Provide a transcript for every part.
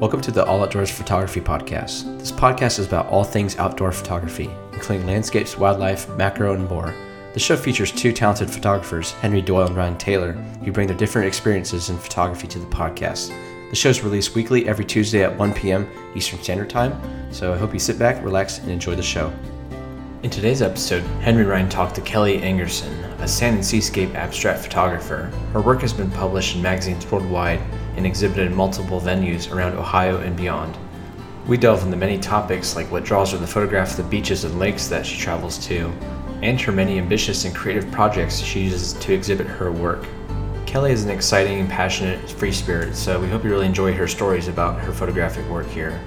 Welcome to the All Outdoors Photography Podcast. This podcast is about all things outdoor photography, including landscapes, wildlife, macro, and more. The show features two talented photographers, Henry Doyle and Ryan Taylor, who bring their different experiences in photography to the podcast. The show is released weekly every Tuesday at 1 p.m. Eastern Standard Time, so I hope you sit back, relax, and enjoy the show. In today's episode, Henry Ryan talked to Kelly Angerson, a sand and seascape abstract photographer. Her work has been published in magazines worldwide and exhibited in multiple venues around Ohio and beyond. We delve into many topics like what draws her to photograph the beaches and lakes that she travels to, and her many ambitious and creative projects she uses to exhibit her work. Kelly is an exciting and passionate free spirit, so we hope you really enjoy her stories about her photographic work here.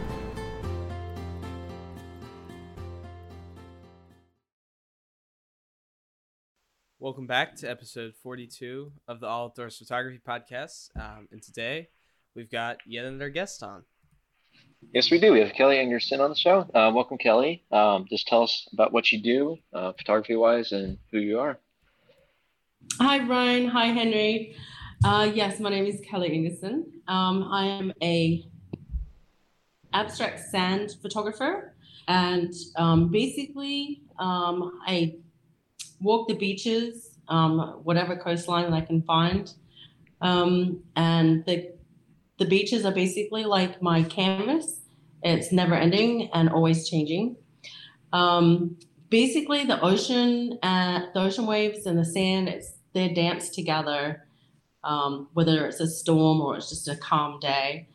Welcome back to episode 42 of the All Outdoors Photography Podcast. Um, and today we've got yet another guest on. Yes, we do. We have Kelly Angerson on the show. Uh, welcome, Kelly. Um, just tell us about what you do, uh, photography wise, and who you are. Hi, Ryan. Hi, Henry. Uh, yes, my name is Kelly Angerson. Um, I am a abstract sand photographer, and um, basically, um, I walk the beaches, um, whatever coastline I can find. Um, and the, the beaches are basically like my canvas. It's never ending and always changing. Um, basically, the ocean, uh, the ocean waves and the sand, it's, they dance together, um, whether it's a storm or it's just a calm day.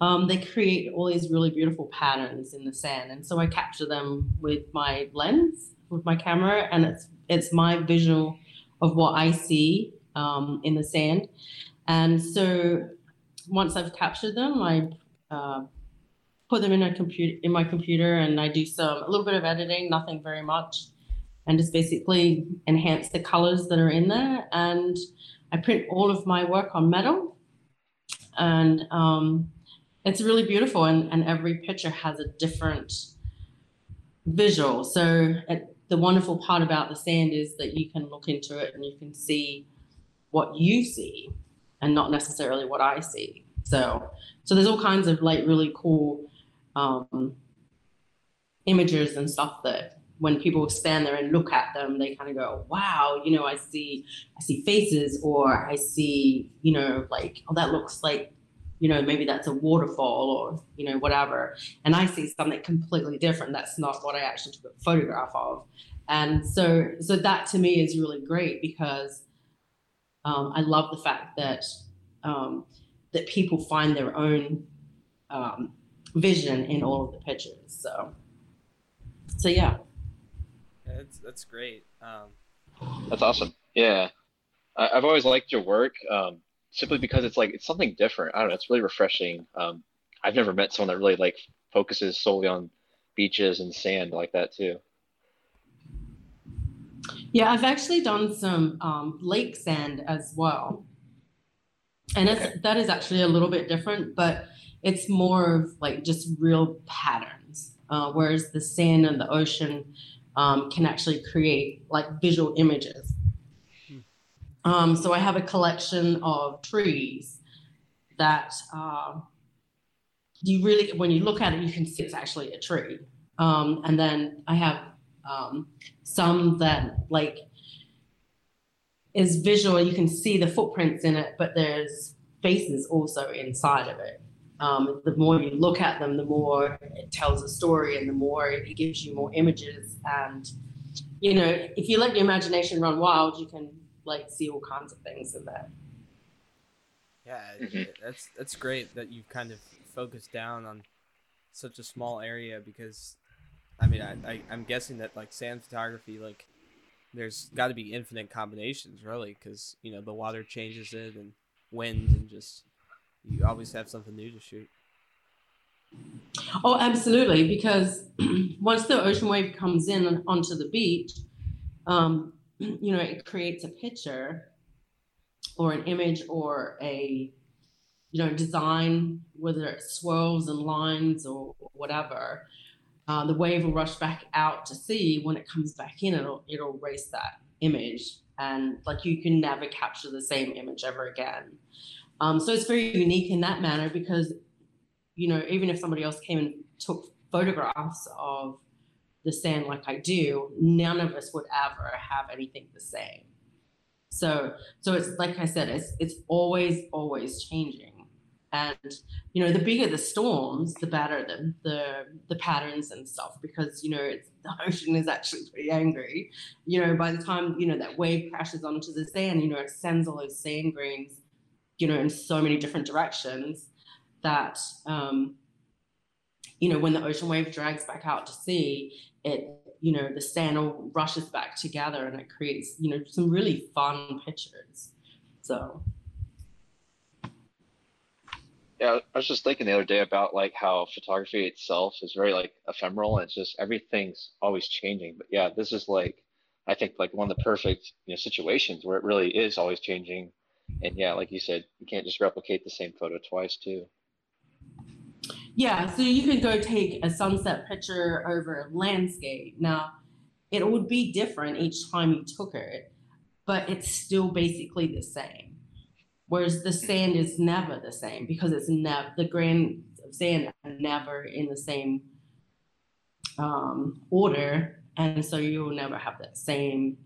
Um, they create all these really beautiful patterns in the sand. And so I capture them with my lens, with my camera, and it's it's my visual of what I see um, in the sand. And so once I've captured them, I uh, put them in a computer in my computer, and I do some a little bit of editing, nothing very much, and just basically enhance the colors that are in there. And I print all of my work on metal, and um, it's really beautiful. And, and every picture has a different visual. So it, the wonderful part about the sand is that you can look into it and you can see what you see and not necessarily what I see. So, so there's all kinds of like really cool um, images and stuff that when people stand there and look at them, they kind of go, "Wow, you know, I see, I see faces, or I see, you know, like, oh, that looks like you know, maybe that's a waterfall or, you know, whatever. And I see something completely different. That's not what I actually took a photograph of. And so, so that to me is really great because um, I love the fact that um, that people find their own um, vision in all of the pictures. So, so yeah. yeah that's that's great. Um, that's awesome. Yeah, I, have always liked your work. Um, simply because it's like it's something different. I don't know. It's really refreshing. Um, I've never met someone that really like focuses solely on beaches and sand like that too. Yeah, I've actually done some um, lake sand as well, and it's, that is actually a little bit different, but it's more of like just real patterns. Uh, whereas the sand and the ocean um, can actually create like visual images. Um, so I have a collection of trees that uh, you really, when you look at it, you can see it's actually a tree. Um, and then I have um, some that like is visual. You can see the footprints in it, but there's faces also inside of it. Um, the more you look at them, the more it tells a story, and the more it gives you more images. And you know, if you let your imagination run wild, you can like see all kinds of things in there. Yeah, mm-hmm. that's that's great that you've kind of focused down on such a small area because, I mean, I, I I'm guessing that like sand photography, like there's got to be infinite combinations really because you know the water changes it and wind and just you always have something new to shoot. Oh, absolutely! Because once the ocean wave comes in onto the beach, um, you know, it creates a picture or an image or a, you know, design, whether it swirls and lines or whatever. Uh, the wave will rush back out to sea. When it comes back in, it'll it'll erase that image, and like you can never capture the same image ever again. Um, so it's very unique in that manner because you know, even if somebody else came and took photographs of the sand like I do, none of us would ever have anything the same. So, so it's like I said, it's it's always always changing, and you know, the bigger the storms, the better the the, the patterns and stuff, because you know the ocean is actually pretty angry. You know, by the time you know that wave crashes onto the sand, you know, it sends all those sand grains, you know, in so many different directions that um, you know, when the ocean wave drags back out to sea, it you know the sand all rushes back together and it creates you know some really fun pictures. So. Yeah i was just thinking the other day about like how photography itself is very like ephemeral and it's just everything's always changing. But yeah this is like i think like one of the perfect you know situations where it really is always changing. And yeah like you said you can't just replicate the same photo twice too yeah, so you can go take a sunset picture over a landscape. Now, it would be different each time you took it, but it's still basically the same. Whereas the sand is never the same because it's never the grains of sand are never in the same um, order, and so you will never have that same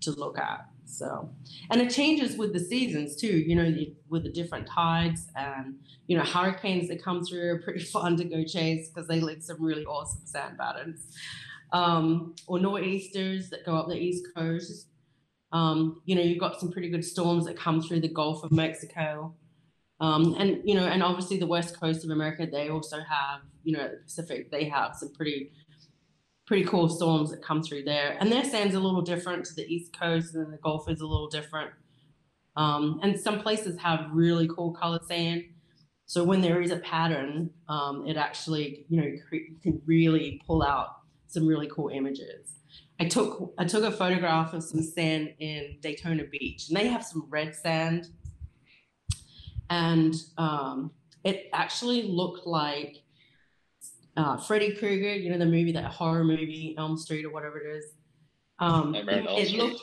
to look at. So, and it changes with the seasons too, you know, with the different tides and, you know, hurricanes that come through are pretty fun to go chase because they leave some really awesome sand patterns. Um, or nor'easters that go up the East Coast. Um, you know, you've got some pretty good storms that come through the Gulf of Mexico. Um, and, you know, and obviously the West Coast of America, they also have, you know, the Pacific, they have some pretty pretty cool storms that come through there. And their sand's a little different to the East Coast, and the Gulf is a little different. Um, and some places have really cool colored sand. So when there is a pattern, um, it actually, you know, can really pull out some really cool images. I took I took a photograph of some sand in Daytona Beach, and they have some red sand, and um, it actually looked like uh, Freddy Krueger, you know, the movie, that horror movie, Elm Street or whatever it is. Um, it, it looked,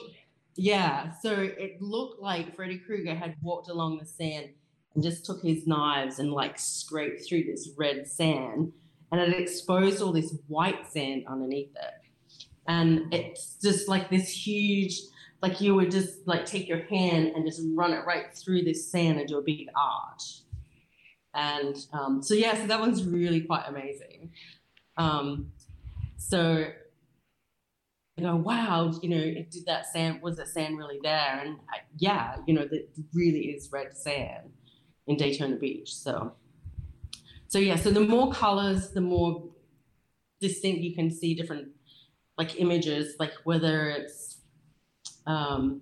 yeah, so it looked like Freddy Krueger had walked along the sand and just took his knives and like scraped through this red sand and it exposed all this white sand underneath it. And it's just like this huge, like you would just like take your hand and just run it right through this sand and do a big arch. And um, so, yeah, so that one's really quite amazing. Um, so, you know, wow, you know, did that sand, was that sand really there? And I, yeah, you know, that really is red sand in Daytona Beach. So, so yeah, so the more colors, the more distinct you can see different like images, like whether it's, um,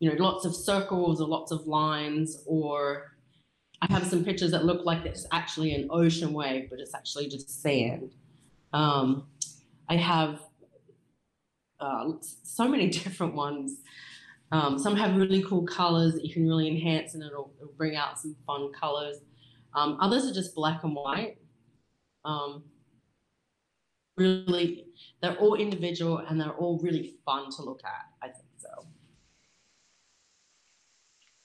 you know, lots of circles or lots of lines or I have some pictures that look like it's actually an ocean wave, but it's actually just sand. Um, I have uh, so many different ones. Um, some have really cool colors that you can really enhance and it'll, it'll bring out some fun colors. Um, others are just black and white. Um, really, they're all individual and they're all really fun to look at, I think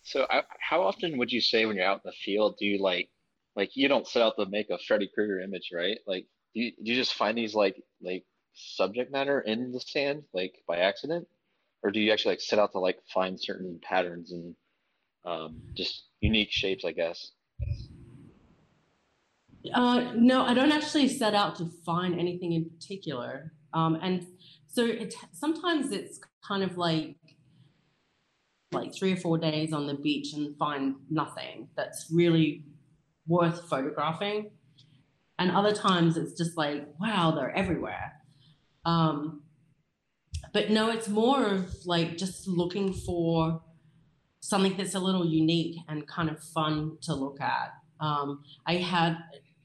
so. I, how often would you say when you're out in the field, do you like, like you don't set out to make a Freddy Krueger image, right? Like, do you, do you just find these like, like subject matter in the sand, like by accident? Or do you actually like set out to like find certain patterns and um, just unique shapes, I guess? Uh, no, I don't actually set out to find anything in particular. Um, and so it sometimes it's kind of like like three or four days on the beach and find nothing that's really worth photographing. And other times it's just like, wow, they're everywhere. Um, but no, it's more of like just looking for something that's a little unique and kind of fun to look at. Um, I had,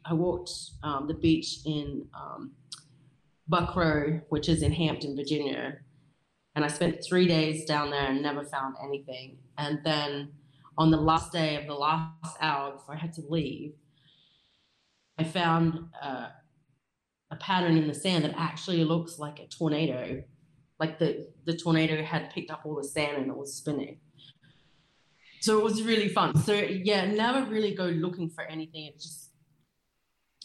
I walked um, the beach in um, Buckroe, which is in Hampton, Virginia, and I spent three days down there and never found anything. And then on the last day of the last hour before I had to leave, I found uh, a pattern in the sand that actually looks like a tornado. Like the, the tornado had picked up all the sand and it was spinning. so it was really fun. So yeah, never really go looking for anything. It's just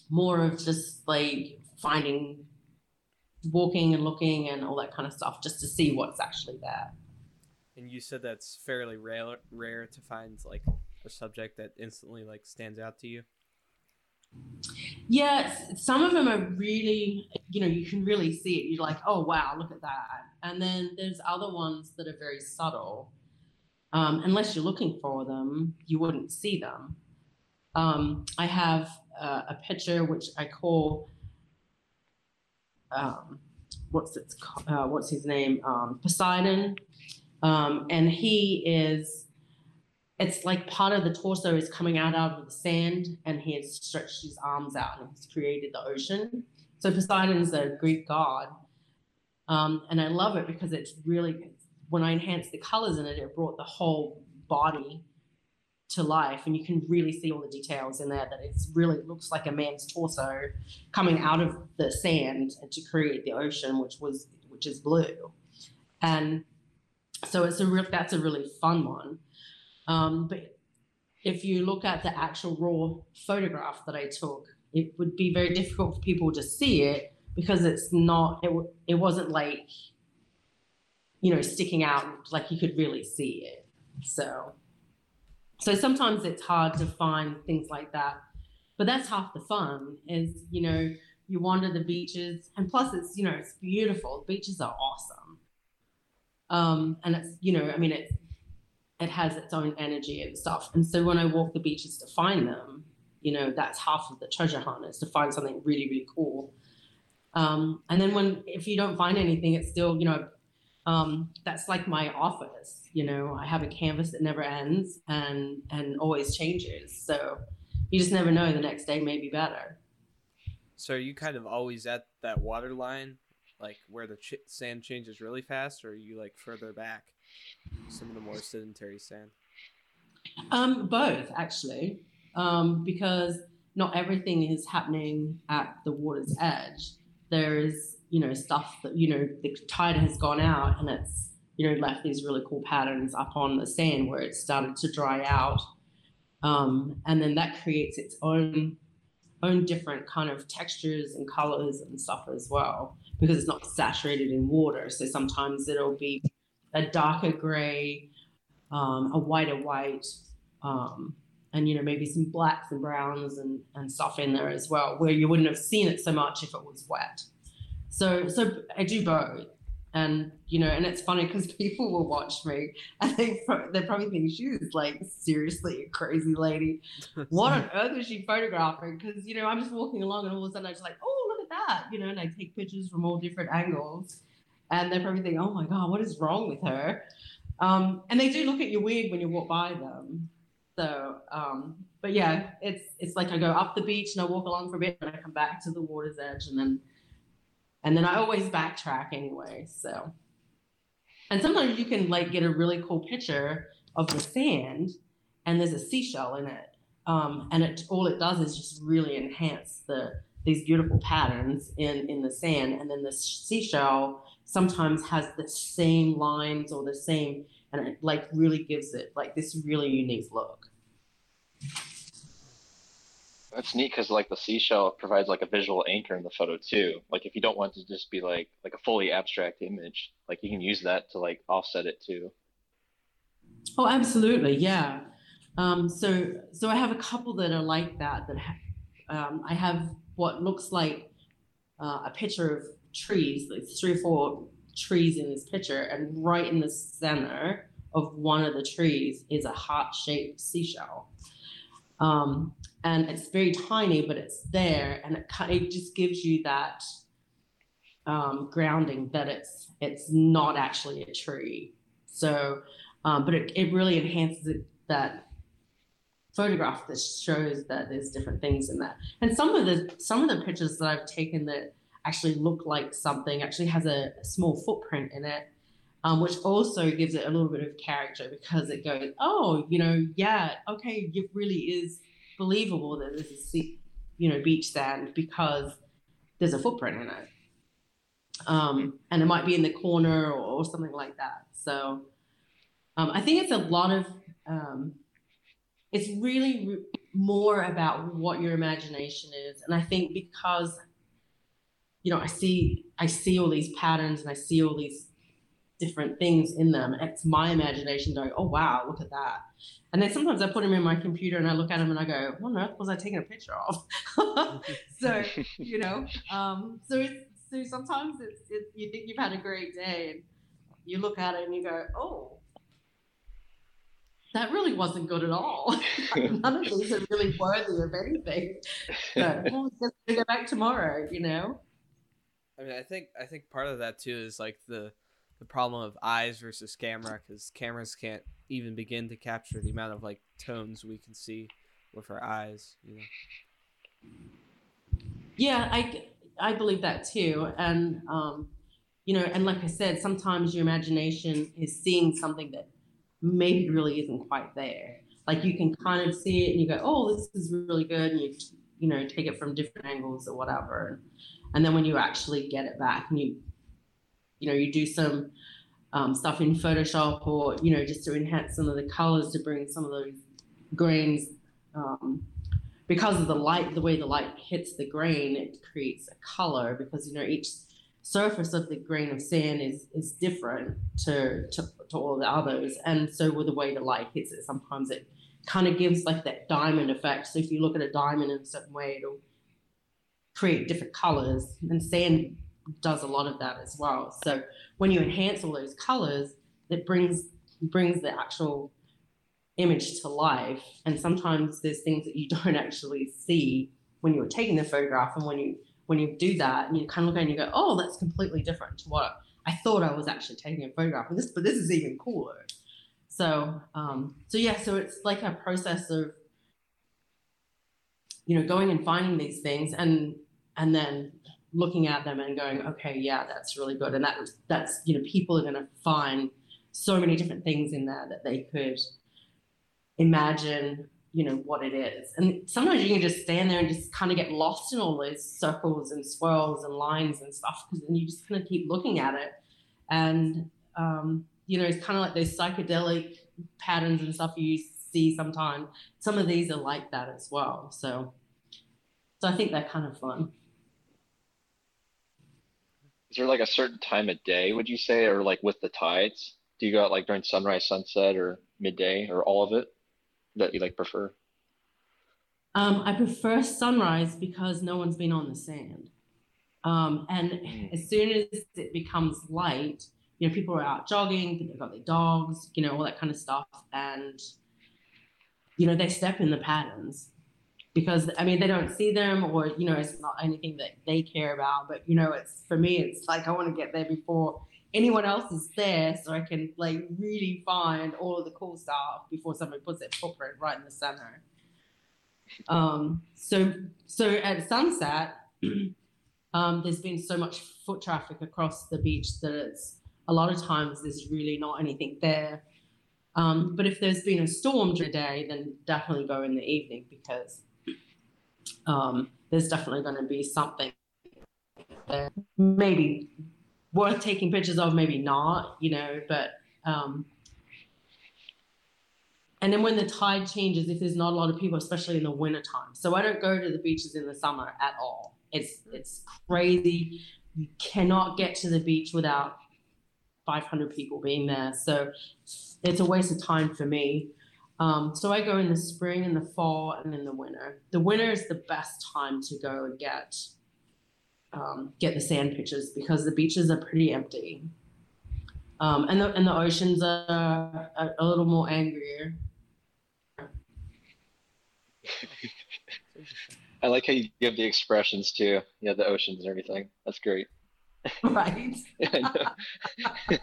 more of just like finding, walking and looking and all that kind of stuff, just to see what's actually there. And you said that's fairly rare, rare to find like a subject that instantly like stands out to you. Yeah, some of them are really, you know, you can really see it. You're like, oh wow, look at that. And then there's other ones that are very subtle. Um, unless you're looking for them, you wouldn't see them. Um, I have uh, a picture which I call, um, what's its, uh, what's his name? Um, Poseidon, um, and he is it's like part of the torso is coming out out of the sand and he has stretched his arms out and he's created the ocean so Poseidon is a greek god um, and i love it because it's really when i enhanced the colors in it it brought the whole body to life and you can really see all the details in there that it really looks like a man's torso coming out of the sand and to create the ocean which was which is blue and so it's a real that's a really fun one um, but if you look at the actual raw photograph that I took, it would be very difficult for people to see it because it's not, it, it wasn't like, you know, sticking out like you could really see it. So, so sometimes it's hard to find things like that. But that's half the fun is, you know, you wander the beaches and plus it's, you know, it's beautiful. Beaches are awesome. Um, and it's, you know, I mean, it's, it has its own energy and stuff. And so when I walk the beaches to find them, you know, that's half of the treasure hunt is to find something really, really cool. Um, and then when if you don't find anything, it's still, you know, um, that's like my office. You know, I have a canvas that never ends and and always changes. So you just never know. The next day may be better. So are you kind of always at that water line, like where the ch- sand changes really fast, or are you like further back? some of the more sedentary sand? Um, both actually, um, because not everything is happening at the water's edge. There is, you know, stuff that you know the tide has gone out and it's you know left these really cool patterns up on the sand where it started to dry out, um, and then that creates its own own different kind of textures and colors and stuff as well because it's not saturated in water. So sometimes it'll be a darker gray, um, a whiter white, um, and you know maybe some blacks and browns and, and stuff in there as well, where you wouldn't have seen it so much if it was wet. So so I do both, and you know, and it's funny because people will watch me and they they're probably think she's like seriously a crazy lady. what on earth is she photographing? Because you know I'm just walking along and all of a sudden I'm just like, oh look at that, you know, and I take pictures from all different angles and they're probably thinking, "Oh my god, what is wrong with her?" Um, and they do look at you weird when you walk by them. So, um, but yeah, it's it's like I go up the beach and I walk along for a bit, and I come back to the water's edge, and then and then I always backtrack anyway. So, and sometimes you can like get a really cool picture of the sand, and there's a seashell in it, um, and it all it does is just really enhance the these beautiful patterns in in the sand, and then the seashell sometimes has the same lines or the same, and it like really gives it like this really unique look. That's neat because like the seashell provides like a visual anchor in the photo too. Like if you don't want to just be like like a fully abstract image, like you can use that to like offset it too. Oh, absolutely, yeah. Um, so so I have a couple that are like that. That ha- um, I have what looks like uh, a picture of trees, like three or four trees in this picture, and right in the center of one of the trees is a heart-shaped seashell. Um, and it's very tiny, but it's there, and it kind it just gives you that um, grounding that it's it's not actually a tree. So, um, but it, it really enhances it, that photograph that shows that there's different things in that. And some of the some of the pictures that I've taken that actually look like something, actually has a, a small footprint in it, um, which also gives it a little bit of character because it goes, oh, you know, yeah, okay, it really is believable that this is, you know, beach sand because there's a footprint in it. Um, and it might be in the corner or, or something like that. So um, I think it's a lot of um, it's really re- more about what your imagination is, and I think because you know I see I see all these patterns and I see all these different things in them. It's my imagination going, oh wow, look at that. And then sometimes I put them in my computer and I look at them and I go, what on earth was I taking a picture of? so you know, um, so so sometimes it's, it's you think you've had a great day and you look at it and you go, oh, that really wasn't good at all. None of these are really worthy of anything. So well, just go back tomorrow, you know. I mean, I think I think part of that too is like the the problem of eyes versus camera because cameras can't even begin to capture the amount of like tones we can see with our eyes. You know. Yeah, I I believe that too, and um, you know, and like I said, sometimes your imagination is seeing something that maybe really isn't quite there. Like you can kind of see it and you go, oh, this is really good, and you you know take it from different angles or whatever, and then when you actually get it back and you you know, you do some um, stuff in Photoshop or, you know, just to enhance some of the colors to bring some of those grains. Um, because of the light, the way the light hits the grain, it creates a color because, you know, each surface of the grain of sand is, is different to, to, to all the others. And so with the way the light hits it, sometimes it kind of gives like that diamond effect. So if you look at a diamond in a certain way, it'll create different colors. And sand does a lot of that as well. So when you enhance all those colors, it brings brings the actual image to life. And sometimes there's things that you don't actually see when you're taking the photograph, and when you when you do that, and you kind of look and you go, oh, that's completely different to what I thought I was actually taking a photograph of this, but this is even cooler. So um, so yeah, so it's like a process of you know going and finding these things and and then looking at them and going, okay, yeah, that's really good. And that that's you know, people are going to find so many different things in there that they could imagine, you know, what it is. And sometimes you can just stand there and just kind of get lost in all those circles and swirls and lines and stuff because then you just kind of keep looking at it. And um, you know, it's kind of like those psychedelic patterns and stuff you see sometimes. Some of these are like that as well. So, so I think they're kind of fun is there like a certain time of day would you say or like with the tides? Do you go out like during sunrise sunset or midday or all of it that you like prefer? Um, i prefer sunrise because no one's been on the sand. Um, and mm. as soon as it becomes light you know people are out jogging they've got their dogs you know all that kind of stuff and you know they step in the patterns because I mean they don't see them or you know it's not anything that they care about. But you know, it's for me, it's like I want to get there before anyone else is there, so I can like really find all of the cool stuff before somebody puts their footprint right in the center. Um, so so at sunset, um, there's been so much foot traffic across the beach that it's a lot of times there's really not anything there. Um, but if there's been a storm during the day, then definitely go in the evening because um, there's definitely going to be something maybe worth taking pictures of, maybe not, you know, but. Um, and then when the tide changes, if there's not a lot of people, especially in the wintertime. So I don't go to the beaches in the summer at all. It's it's crazy. You cannot get to the beach without 500 people being there. So it's a waste of time for me. Um, so I go in the spring and the fall and in the winter. The winter is the best time to go and get um, get the sand pictures because the beaches are pretty empty, um, and the and the oceans are, are a little more angrier. I like how you give the expressions too. Yeah, the oceans and everything. That's great. right.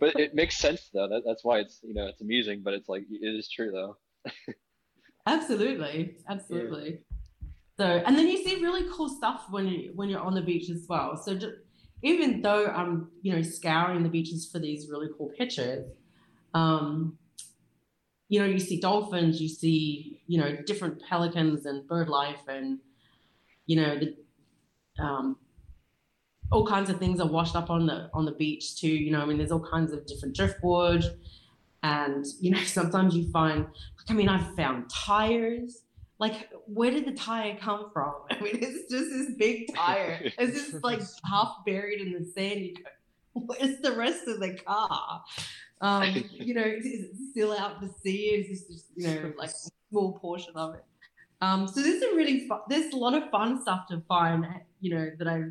But it makes sense though. That, that's why it's you know it's amusing but it's like it is true though. Absolutely. Absolutely. Yeah. so and then you see really cool stuff when you when you're on the beach as well. So just, even though i'm you know scouring the beaches for these really cool pictures um you know you see dolphins you see you know different pelicans and bird life and you know the um, all kinds of things are washed up on the on the beach too. You know, I mean, there's all kinds of different driftwood. And you know, sometimes you find, like, I mean, I've found tires. Like, where did the tire come from? I mean, it's just this big tire. It's just like half buried in the sand. You go, where's the rest of the car? Um, you know, is it still out to sea? Is this just, you know, like a small portion of it? Um, so there's a really fun, there's a lot of fun stuff to find, you know, that I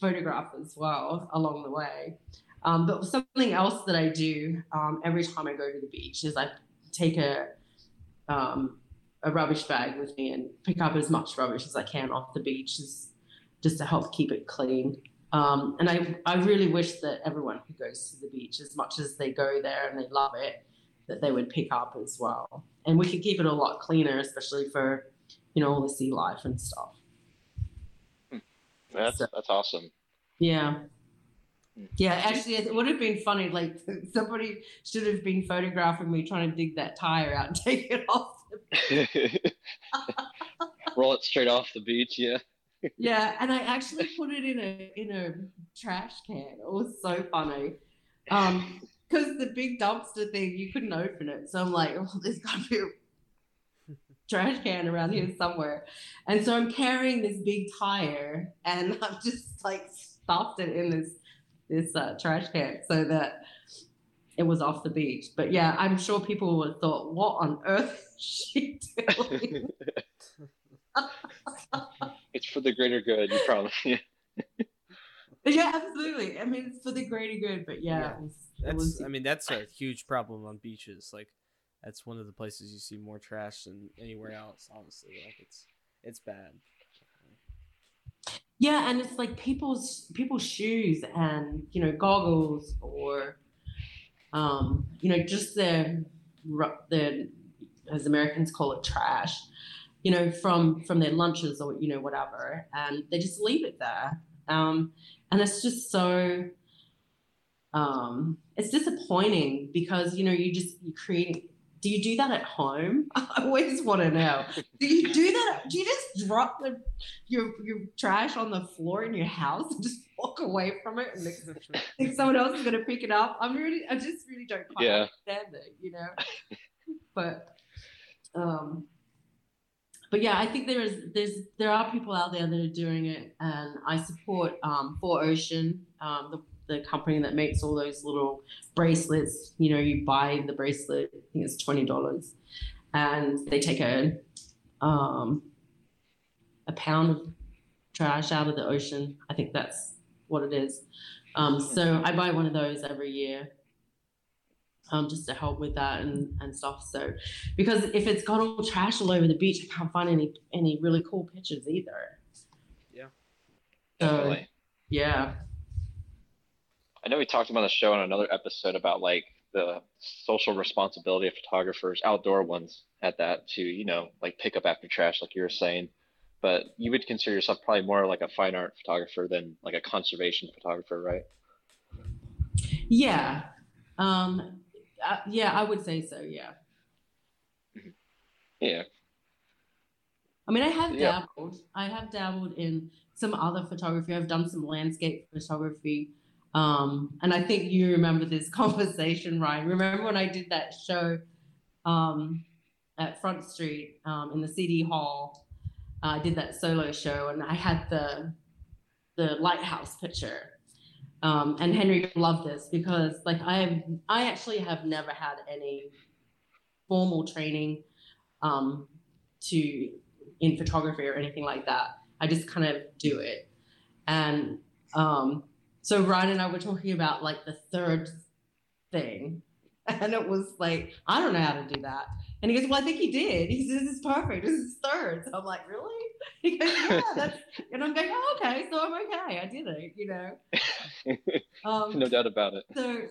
photograph as well along the way. Um, but something else that I do um, every time I go to the beach is I take a um, a rubbish bag with me and pick up as much rubbish as I can off the beach, just, just to help keep it clean. Um, and I, I really wish that everyone who goes to the beach, as much as they go there and they love it, that they would pick up as well. And we could keep it a lot cleaner, especially for, you know, all the sea life and stuff. That's So- that's awesome. Yeah. Yeah, actually, it would have been funny. Like somebody should have been photographing me trying to dig that tire out and take it off. Roll it straight off the beach. Yeah. Yeah, and I actually put it in a in a trash can. It was so funny. Um, because the big dumpster thing, you couldn't open it. So I'm like, oh, there's got to be a trash can around here somewhere. And so I'm carrying this big tire, and I've just like stuffed it in this this uh, trash can so that it was off the beach. But yeah, I'm sure people would have thought, what on earth is she doing? it's for the greater good. You promise. Yeah. yeah, absolutely. I mean, it's for the greater good. But yeah, Yeah. it was, it That's was I mean that's a huge problem on beaches. Like that's one of the places you see more trash than anywhere else. Honestly, like it's it's bad. Yeah, and it's like people's people's shoes and you know goggles or um, you know just their their as Americans call it trash, you know from from their lunches or you know whatever, and they just leave it there, um, and it's just so um, it's disappointing because you know you just you create. Do you do that at home? I always want to know. Do you do that? Do you just drop the your your trash on the floor in your house and just walk away from it and think, someone else is gonna pick it up. I'm really I just really don't quite Yeah. understand it, you know. but um but yeah, I think there is there's there are people out there that are doing it and I support um 4ocean, um the the company that makes all those little bracelets, you know, you buy the bracelet, I think it's twenty dollars, and they take a um a pound of trash out of the ocean. I think that's what it is. Um, so I buy one of those every year, um, just to help with that and, and stuff. So because if it's got all trash all over the beach, I can't find any any really cool pictures either. Yeah. So yeah, I know we talked about the show on another episode about like the social responsibility of photographers, outdoor ones at that to, you know, like pick up after trash, like you were saying. But you would consider yourself probably more like a fine art photographer than like a conservation photographer, right? yeah, um, uh, yeah, I would say so. Yeah. Yeah. I mean, I have Yeah. dabbled. I have dabbled in some other photography. I've done some landscape photography. Um, and I think you remember this conversation, Ryan. Remember when I did that show um, at Front Street um, in the CD Hall? I did that solo show, and I had the the lighthouse picture. Um, and Henry loved this because, like, I have, I actually have never had any formal training um, to in photography or anything like that. I just kind of do it. And um, so Ryan and I were talking about like the third thing. And it was like, I don't know how to do that. And he goes, Well, I think he did. He says, This is perfect. This is third. So I'm like, Really? He goes, Yeah, that's and I'm going, Oh, okay, so I'm okay. I did it, you know. Um, no doubt about it. so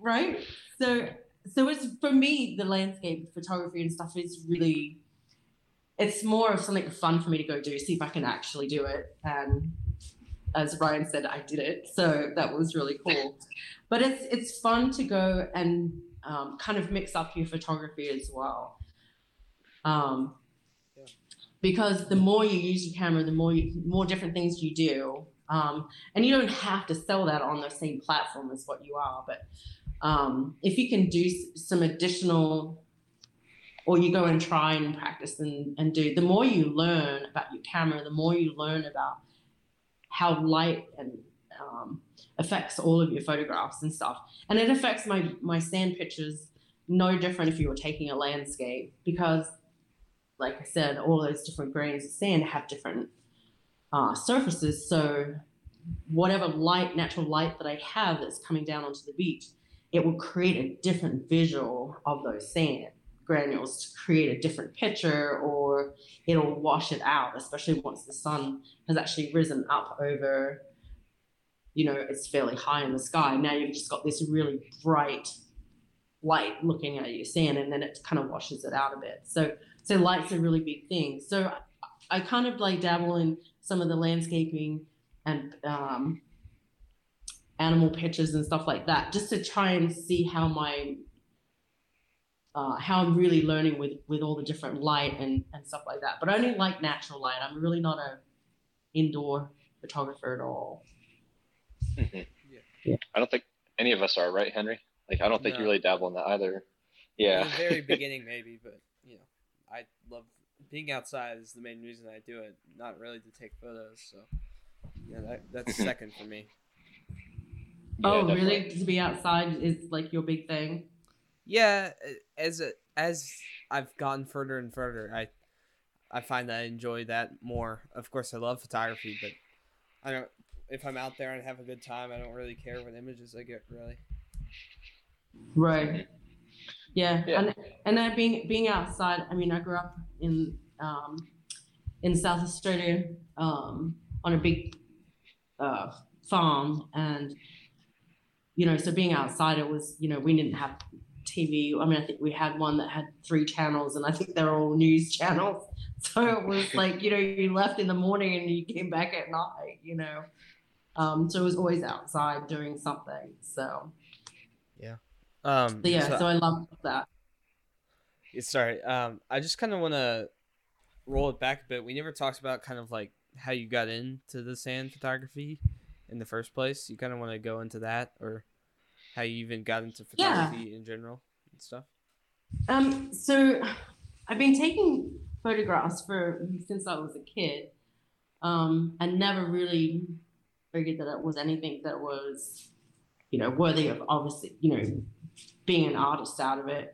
right so so it's for me the landscape photography and stuff is really it's more of something fun for me to go do see if i can actually do it and as ryan said i did it. So that was really cool. But it's it's fun to go and um, kind of mix up your photography as well. Um, Yeah. because the more you use your camera the more you, more different things you do. Um, and you don't have to sell that on the same platform as what you are but um, if you can do some additional or you go and try and practice and, and do the more you learn about your camera the more you learn about how light and um, affects all of your photographs and stuff. And it affects my my sand pictures no different if you were taking a landscape because like i said all those different grains of sand have different uh, surfaces. So whatever light natural light that i have that's coming down onto the beach it will create a different visual of those sand granules to create a different picture or it'll wash it out especially once the sun has actually risen up over you know it's fairly high in the sky. Now you've just got this really bright light looking at your sand and then it kind of washes it out a bit. So so light's a really big thing. So I kind of like dabble in some of the landscaping and um, animal pictures and stuff like that just to try and see how my uh, how I'm really learning with with all the different light and and stuff like that. But I only like natural light. I'm really not a indoor photographer at all. Mm-hmm. Yeah. yeah. I don't think any of us are, right, Henry? Like I don't think no. you really dabble in that either. Yeah. In the very beginning, maybe, but you know, I love being outside is the main reason I do it. Not really to take photos, so yeah, that, that's mm-hmm. second for me. Yeah, oh, definitely. really? To be outside is like your big thing yeah, as as I've gotten further and further, I I find that I enjoy that more. Of course, I love photography, but I don't. If I'm out there and have a good time, I don't really care what images I get. Really. Right. Yeah, yeah. and and then being being outside. I mean, I grew up in um, in South Australia um, on a big uh, farm, and you know, so being outside, it was you know we didn't have TV. I mean, I think we had one that had three channels, and I think they're all news channels. So it was like, you know, you left in the morning and you came back at night, you know. Um, so it was always outside doing something. So yeah. Um, so yeah, so, so I love that. Sorry, um, I just kind of want to roll it back a bit. We never talked about kind of like how you got into the sand photography in the first place. You kind of want to go into that, or how you even got into photography yeah. in general and stuff? Um, so I've been taking photographs for since I was a kid, um, and never really figured that it was anything that was, you know, worthy of obviously, you know, being an artist out of it.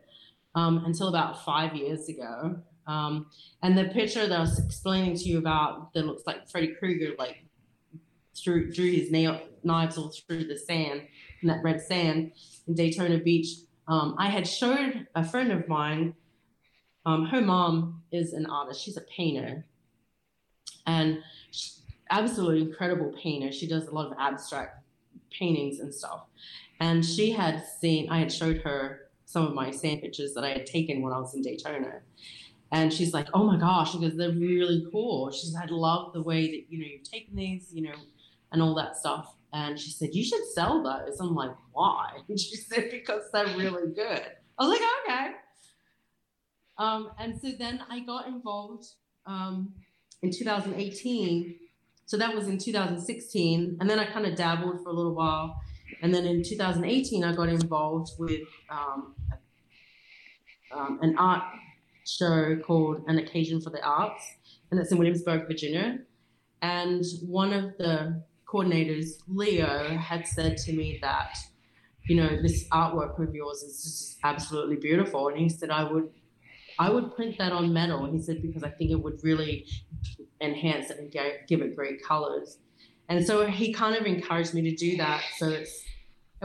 Um, until about five years ago. Um, and the picture that I was explaining to you about that looks like Freddy Krueger, like through drew his nail knives all through the sand that red sand in Daytona Beach. Um, I had showed a friend of mine. Um, her mom is an artist. She's a painter, and absolutely incredible painter. She does a lot of abstract paintings and stuff. And she had seen. I had showed her some of my sand pictures that I had taken when I was in Daytona. And she's like, "Oh my gosh!" Because they're really cool. She's, "I love the way that you know you've taken these, you know, and all that stuff." And she said, You should sell those. I'm like, Why? And she said, Because they're really good. I was like, Okay. Um, and so then I got involved um, in 2018. So that was in 2016. And then I kind of dabbled for a little while. And then in 2018, I got involved with um, um, an art show called An Occasion for the Arts, and it's in Williamsburg, Virginia. And one of the coordinators, Leo, had said to me that, you know, this artwork of yours is just absolutely beautiful. And he said, I would I would print that on metal. He said, because I think it would really enhance it and give it great colors. And so he kind of encouraged me to do that. So it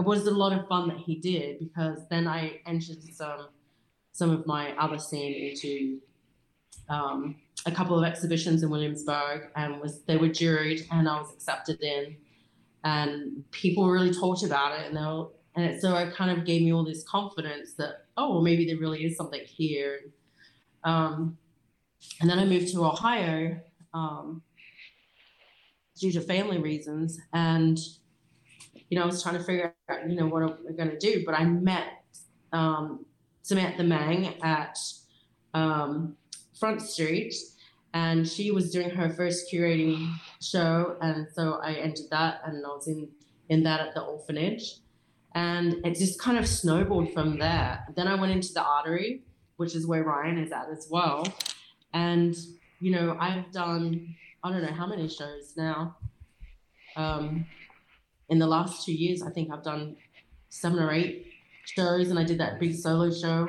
was a lot of fun that he did because then I entered some some of my other scene into um, a couple of exhibitions in Williamsburg and was they were juried and I was accepted in. And people really talked about it and they were, and it, so it kind of gave me all this confidence that oh well maybe there really is something here. Um, and then I moved to Ohio um, due to family reasons and you know I was trying to figure out you know what I'm going to do but I met um, Samantha Mang at um, Front Street, and she was doing her first curating show, and so I entered that, and I was in in that at the orphanage, and it just kind of snowballed from there. Then I went into the artery, which is where Ryan is at as well. And, you know, I've done, I don't know how many shows now. Um, in the last two years, I think I've done seven or eight shows, and I did that big solo show.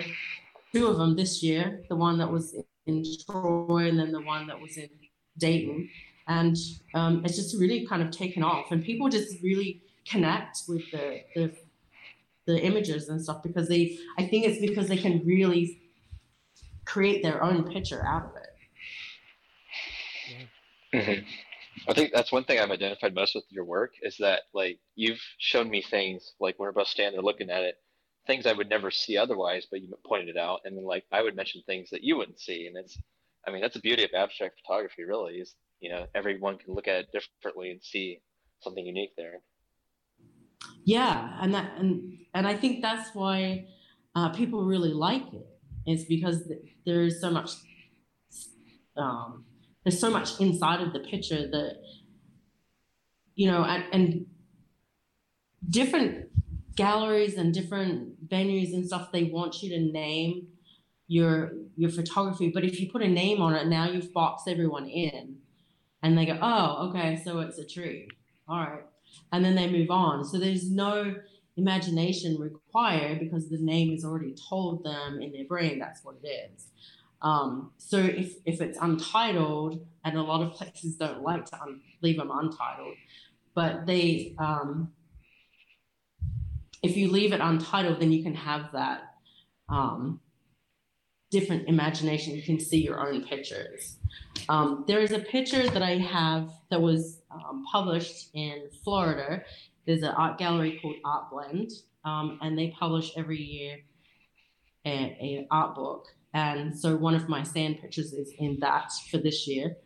Two of them this year, the one that was in Troy, and then the one that was in Dayton. And um, it's just really kind of taken off, and people just really connect with the, the the images and stuff because they I think it's because they can really create their own picture out of it. Mm-hmm. I think that's one thing I've identified most with your work is that like you've shown me things like when we're both standing there looking at it, things I would never see otherwise, but you pointed it out, and then like I would mention things that you wouldn't see, and it's, I mean, that's the beauty of abstract photography, really, is you know everyone can look at it differently and see something unique there. Yeah, and that and and I think that's why uh, people really like it. Is because there is so much. Um, there's so much inside of the picture that you know and, and different galleries and different venues and stuff they want you to name your your photography. But if you put a name on it now you've boxed everyone in. And they go oh okay so it's a tree. All right. And then they move on. So there's no imagination required because the name is already told them in their brain that's what it is. Um, so if, if it's untitled, and a lot of places don't like to un- leave them untitled, but they, um, if you leave it untitled, then you can have that um, different imagination. You can see your own pictures. Um, there is a picture that I have that was um, published in Florida. There's an art gallery called Art Blend, um, and they publish every year an art book and so one of my sand pictures is in that for this year.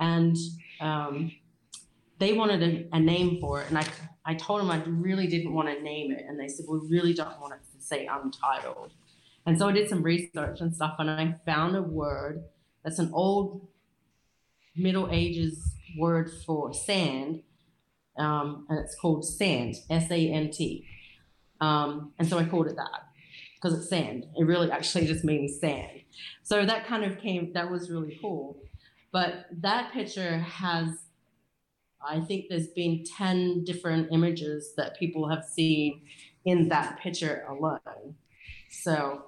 And um, they wanted a, a, name for it. And I, I told them I really didn't want to name it. And they said, we really don't want it to say untitled. And so I did some research and stuff, and I found a word that's an old Middle Ages word for sand, um, and it's called sand, S A N T. Um, and so I called it that because it's sand. It really actually just means sand. So that kind of came, that was really cool. But that picture has, I think there's been 10 different images that people have seen in that picture alone. So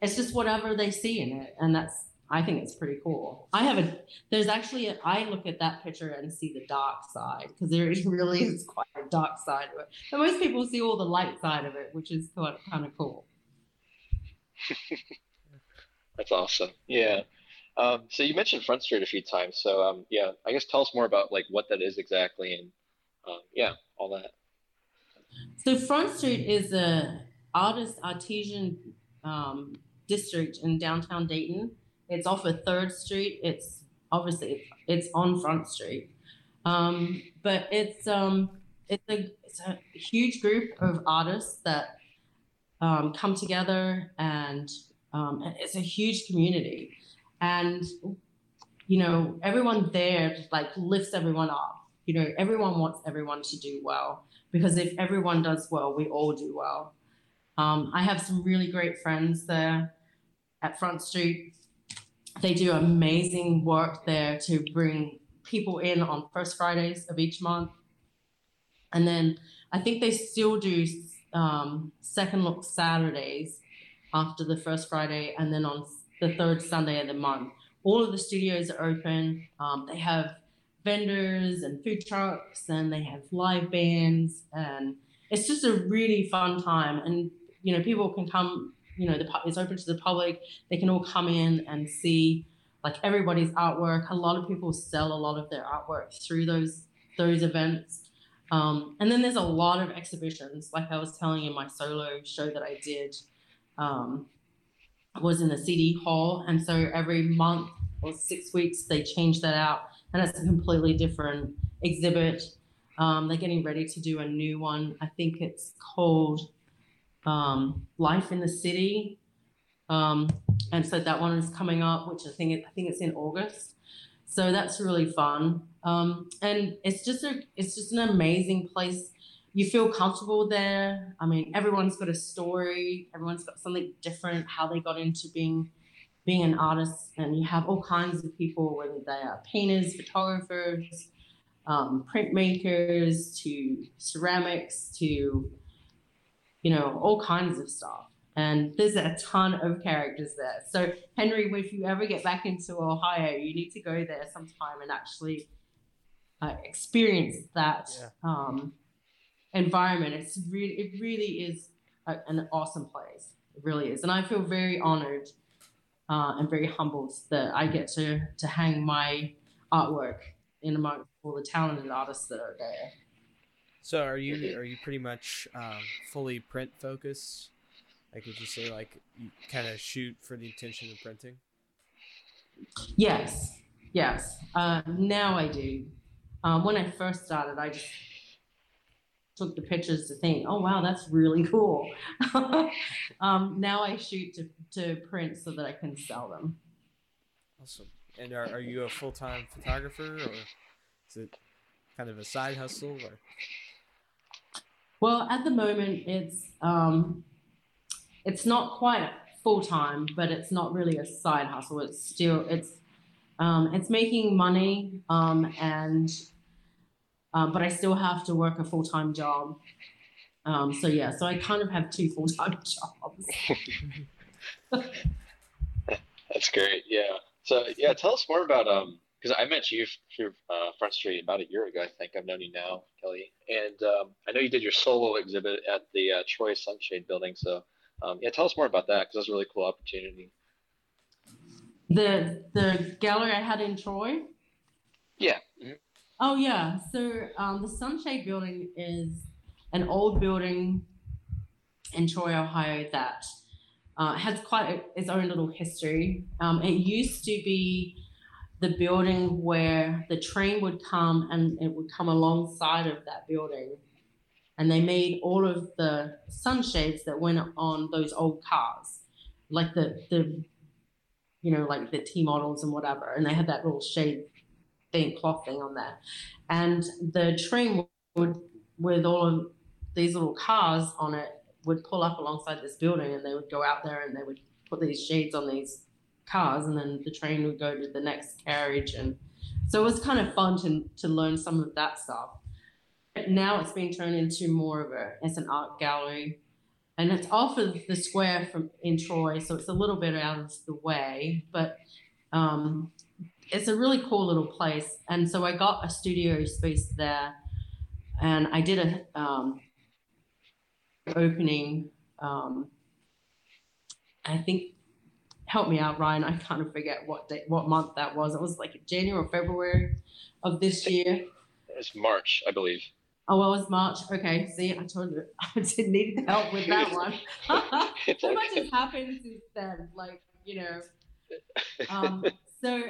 it's just whatever they see in it. And that's, I think it's pretty cool. I have a, there's actually, a, I look at that picture and see the dark side because there really is quite a dark side of it. But most people see all the light side of it, which is quite, kind of cool. That's awesome. Yeah. Um, so you mentioned Front Street a few times. So um, yeah, I guess tell us more about like what that is exactly and um, yeah, all that. So Front Street is a artist artesian um, district in downtown Dayton. It's off of Third Street. It's obviously it's on Front Street, um, but it's um, it's a it's a huge group of artists that come together and um, it's a huge community and you know everyone there like lifts everyone up. You know everyone wants everyone to do well because if everyone does well we all do well. Um, i have some really great friends there at front street. They do amazing work there to bring people in on first fridays of each month. And then i think they still do um, second look Saturdays after the first Friday, and then on the third Sunday of the month. All of the studios are open. Um, they have vendors and food trucks, and they have live bands, and it's just a really fun time. And you know, people can come. You know, the, it's open to the public. They can all come in and see like everybody's artwork. A lot of people sell a lot of their artwork through those those events. Um, and then there's a lot of exhibitions, like I was telling you, my solo show that I did um, was in the city hall. And so every month or six weeks, they change that out. And it's a completely different exhibit. Um, they're getting ready to do a new one. I think it's called um, Life in the City. Um, and so that one is coming up, which I think I think it's in August. So that's really fun. Um, and it's just a it's just an amazing place you feel comfortable there. I mean, everyone's got a story. Everyone's got something different. How they got into being being an artist, and you have all kinds of people, whether they are painters, photographers, um, printmakers, to ceramics, to you know all kinds of stuff. And there's a ton of characters there. So Henry, if you ever get back into Ohio, you need to go there sometime and actually uh, experience that. Yeah. Um, environment. It's really, it really is a, an awesome place. It really is, and I feel very honored uh, and very humbled that I get to to hang my artwork in among all the talented artists that are there. So are you are you pretty much um, fully print focused? Like would you say like you kind of shoot for the intention of printing? Yes, yes. Uh, now I do. Um, when I first started, I just took the pictures to think, oh wow, that's really cool. um, now I shoot to, to print so that I can sell them. Awesome. And are, are you a full time photographer or is it kind of a side hustle or? Well, at the moment, it's um, it's not quite full time, but it's not really a side hustle. It's still it's um, it's making money, um, and um, but I still have to work a full time job. Um, so yeah, so I kind of have two full time jobs. That's great. Yeah. So yeah, tell us more about um because I met you through uh, Front Street about a year ago. I think I've known you now, Kelly, and um, I know you did your solo exhibit at the uh, Troy Sunshade Building. So um, yeah, tell us more about that because that's a really cool opportunity. The the gallery I had in Troy. Yeah. Mhm. Oh yeah. So um, the Sunshade Building is an old building in Troy, Ohio that uh, has quite a, its own little history. Um, it used to be the building where the train would come and it would come alongside of that building. And they made all of the sunshades that went on those old cars, like the the you know like the T models and whatever. And they had that little shade thing, cloth thing on there. And the train would with all of these little cars on it would pull up alongside this building and they would go out there and they would put these shades on these cars and then the train would go to the next carriage. And so it was kind of fun to, to learn some of that stuff. But now it's been turned into more of a it's an art gallery. And it's off of the square from in troy so it's a little bit out of the way. But um, it's a really cool little place. And so i got a studio space there and i did a um, opening um, i think help me out ryan i kind of forget what day, what month that was. It was like january or february of this year. It's March, I believe. oh well it was march. Okay see i told you i did need help with that one. So much has happened since then like you know. Um, so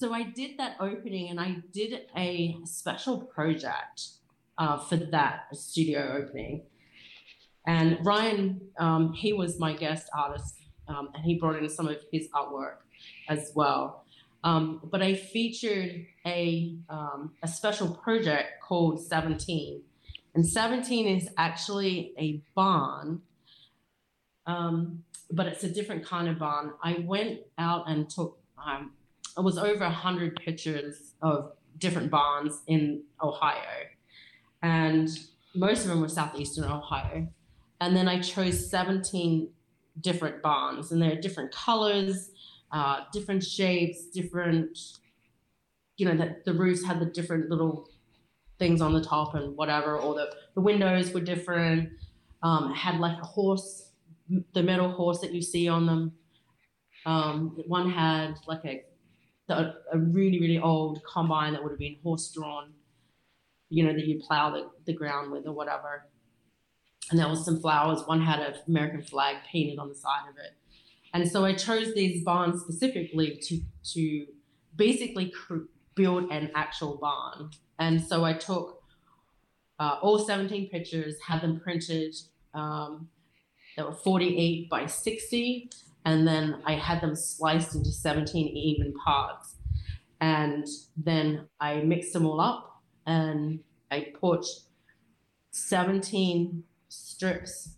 so I did that opening and I did a special project uh, for that studio opening. And Ryan, um, he was my guest artist, um, and he brought in some of his artwork as well. Um, but I featured a um, a special project called Seventeen, and Seventeen is actually a barn um, but it's a different kind of barn. I went out and took, um, it was over 100 pictures of different barns in Ohio. And most of them were southeastern Ohio. And then I chose 17 different barns, and they're different colors, uh, different shapes, different, you know, that the roofs had the different little things on the top and whatever, or the, the windows were different. Um, had like a horse the metal horse that you see on them. Um, one had like a, the, a really, really old combine that would have been horse drawn, you know, that you plow the, the ground with or whatever. And there was some flowers. One had an American flag painted on the side of it. And so I chose these barns specifically to, to basically cr- build an actual barn. And so I took uh, all 17 pictures, had them printed. Um, were 48 by 60 and then i had them sliced into 17 even parts. And then i mixed them all up and i put 17 strips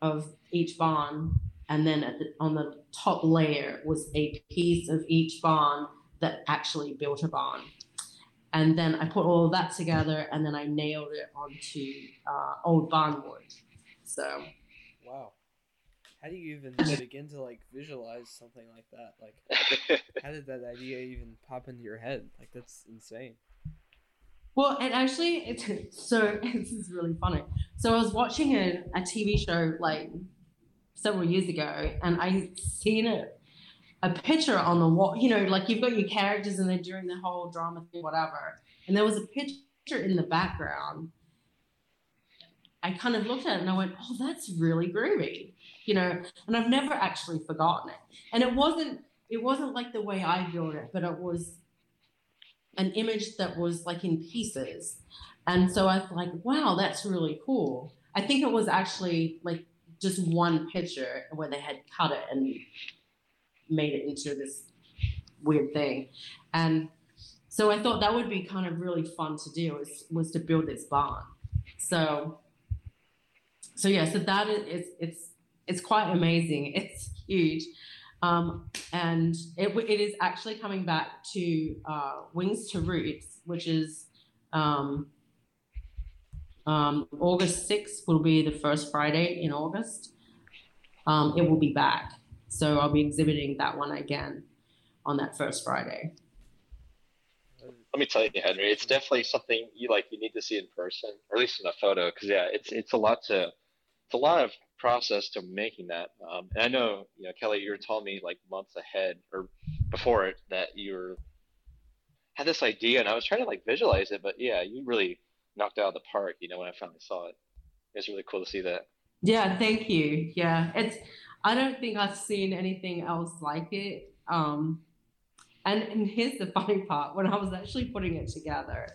of each barn and then the, on the top layer was a piece of each barn that actually built a barn and then i put all that together and then i nailed it onto uh, old barn wood so wow how do you even begin to like visualize something like that like how did that idea even pop into your head like that's insane well, and actually, it's so this is really funny. So I was watching a, a TV show like several years ago, and I seen a, a picture on the wall. You know, like you've got your characters, and they're doing the whole drama thing, whatever. And there was a picture in the background. I kind of looked at it and I went, "Oh, that's really groovy," you know. And I've never actually forgotten it. And it wasn't it wasn't like the way I built it, but it was an image that was like in pieces. And so I was like, wow, that's really cool. I think it was actually like just one picture where they had cut it and made it into this weird thing. And so I thought that would be kind of really fun to do was, was to build this barn. So so yeah, so that is it's it's it's quite amazing. It's huge. Um, and it, it is actually coming back to uh, Wings to Roots, which is um, um, August 6th will be the first Friday in August. Um, it will be back. So I'll be exhibiting that one again on that first Friday. Let me tell you, Henry, it's definitely something you like. You need to see in person, or at least in a photo, because yeah, it's it's a lot to, it's a lot of process to making that. Um, and I know, you know, Kelly, you were telling me like months ahead or before it that you were had this idea, and I was trying to like visualize it, but yeah, you really knocked out of the park. You know, when I finally saw it, it's really cool to see that. Yeah, thank you. Yeah, it's. I don't think I've seen anything else like it. Um, and and here's the funny part: when I was actually putting it together,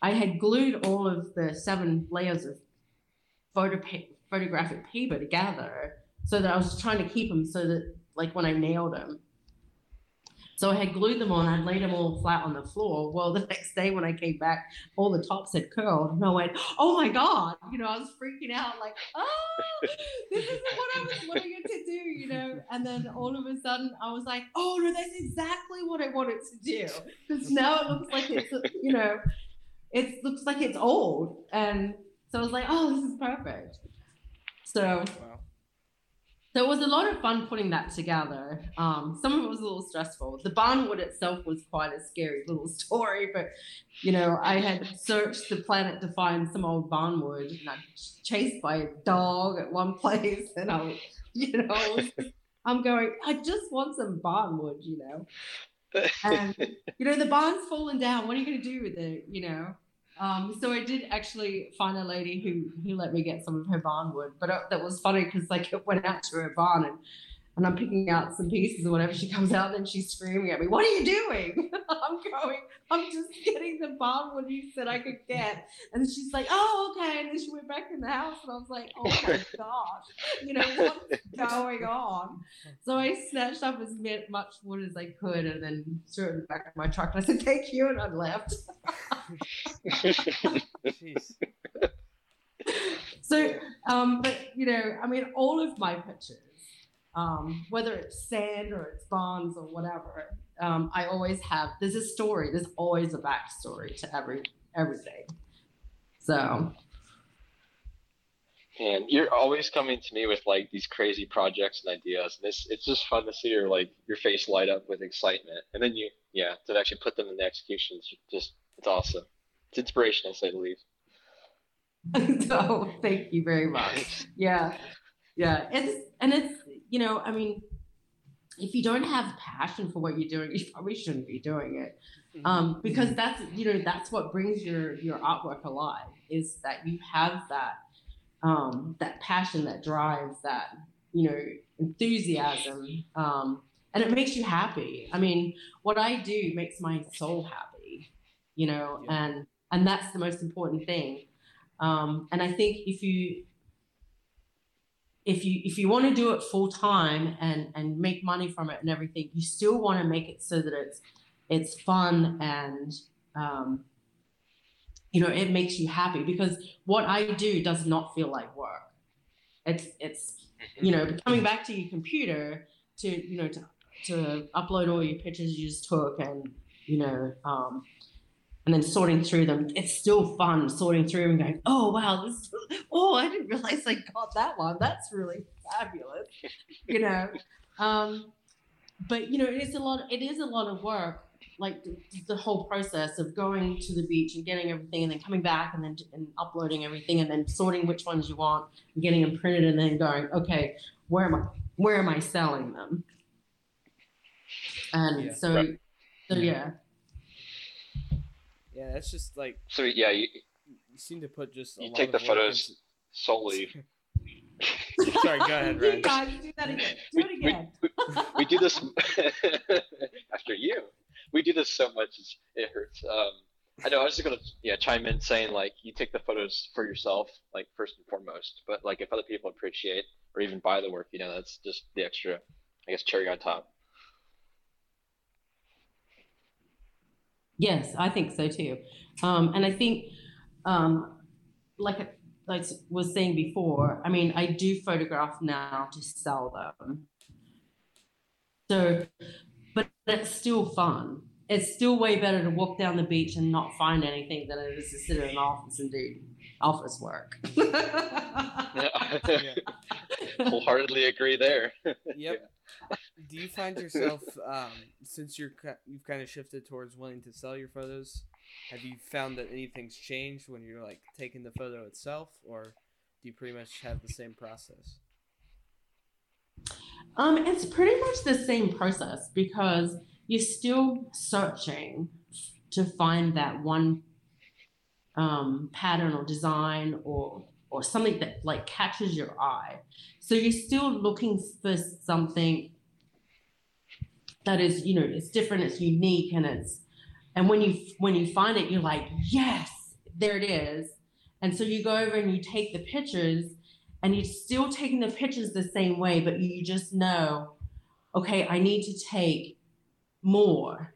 I had glued all of the seven layers of photo photographic paper together so that I was just trying to keep them so that like when I nailed them. So I had glued them on, I'd laid them all flat on the floor. Well, the next day when I came back, all the tops had curled. And I went, oh my God. You know, I was freaking out, like, oh, this isn't what I was wanting it to do, you know? And then all of a sudden I was like, oh no, that's exactly what I wanted to do. Because now it looks like it's, you know, it looks like it's old. And so I was like, oh, this is perfect. So, wow. so it was a lot of fun putting that together. Um, some of it was a little stressful. The barnwood itself was quite a scary little story, but you know, I had searched the planet to find some old barnwood, and I was chased by a dog at one place, and I was, you know, I'm going, I just want some barnwood, you know. And you know, the barn's fallen down. What are you going to do with it? You know. Um, so I did actually find a lady who who let me get some of her barnwood, but it, uh, that was funny because like it went out to her barn and and I'm picking out some pieces or whatever. She comes out and then she's screaming at me, What are you doing? I'm going, I'm just getting the barnwood you said I could get. And she's like, Oh, okay. And then she went back in the house and I was like, Oh my gosh, you know, what's going on? So I snatched up as much wood as I could and then threw it in the back of my truck. And I said, Thank you. And I left. so, um, but you know, I mean, all of my pictures um, whether it's sand or it's bonds or whatever. Um, I always have. There's a story. There's always a backstory to every everything. So. And you're always coming to me with like these crazy projects and ideas, and it's it's just fun to see your like your face light up with excitement, and then you yeah to actually put them into execution. It's just it's awesome. It's inspirational, the least. oh, thank you very much. Yeah, yeah. It's and it's you know, I mean, if you don't have passion for what you're doing, you probably shouldn't be doing it. Mm-hmm. Um, because that's you know that's what brings your your artwork alive is that you have that um, that passion, that drives that you know enthusiasm, um, and it makes you happy. I mean, what I do makes my soul happy, you know, yeah. and and that's the most important thing. Um, and I think if you if you if you want to do it full time and and make money from it and everything, you still want to make it so that it's it's fun and um, you know, it makes you happy because what I do does not feel like work. It's it's you know coming back to your computer to you know to to upload all your pictures you just took and you know um, and then sorting through them. It's still fun sorting through and going, oh wow, this oh I didn't realize I got that one. That's really fabulous, you know. Um, but you know, it is a lot. It is a lot of work. Like the, the, whole process of going to the beach and getting everything, and then coming back and then and uploading everything, and then sorting which ones you want, and getting them printed, and then going, okay, where am I? Where am I selling them? And yeah. so, right. so yeah. Yeah, that's just like. So yeah, you, you seem to put just. you take the photos into... solely. Sorry, go ahead, Ryan. You guys do that again. Do it again. We, we, we do this after you. We do this so much it hurts. Um, I know. I was just gonna yeah chime in saying like you take the photos for yourself like first and foremost, but like if other people appreciate or even buy the work, you know that's just the extra, I guess cherry on top. Yes, I think so too. Um, and I think, um, like like I was saying before, I mean, I do photograph now to sell them. So, but it's still fun. It's still way better to walk down the beach and not find anything than it is to sit in an office and do office work. yeah. Wholeheartedly agree there. Yep do you find yourself um, since you're you've kind of shifted towards wanting to sell your photos? Have you found that anything's changed when you're like taking the photo itself, or do you pretty much have the same process? Um, it's pretty much the same process because you're still searching to find that one um, pattern or design or or something that like catches your eye. So you're still looking for something that is, you know, it's different, it's unique, and it's and when you when you find it, you're like, yes, there it is. And so you go over and you take the pictures, and you're still taking the pictures the same way, but you just know, okay, I need to take more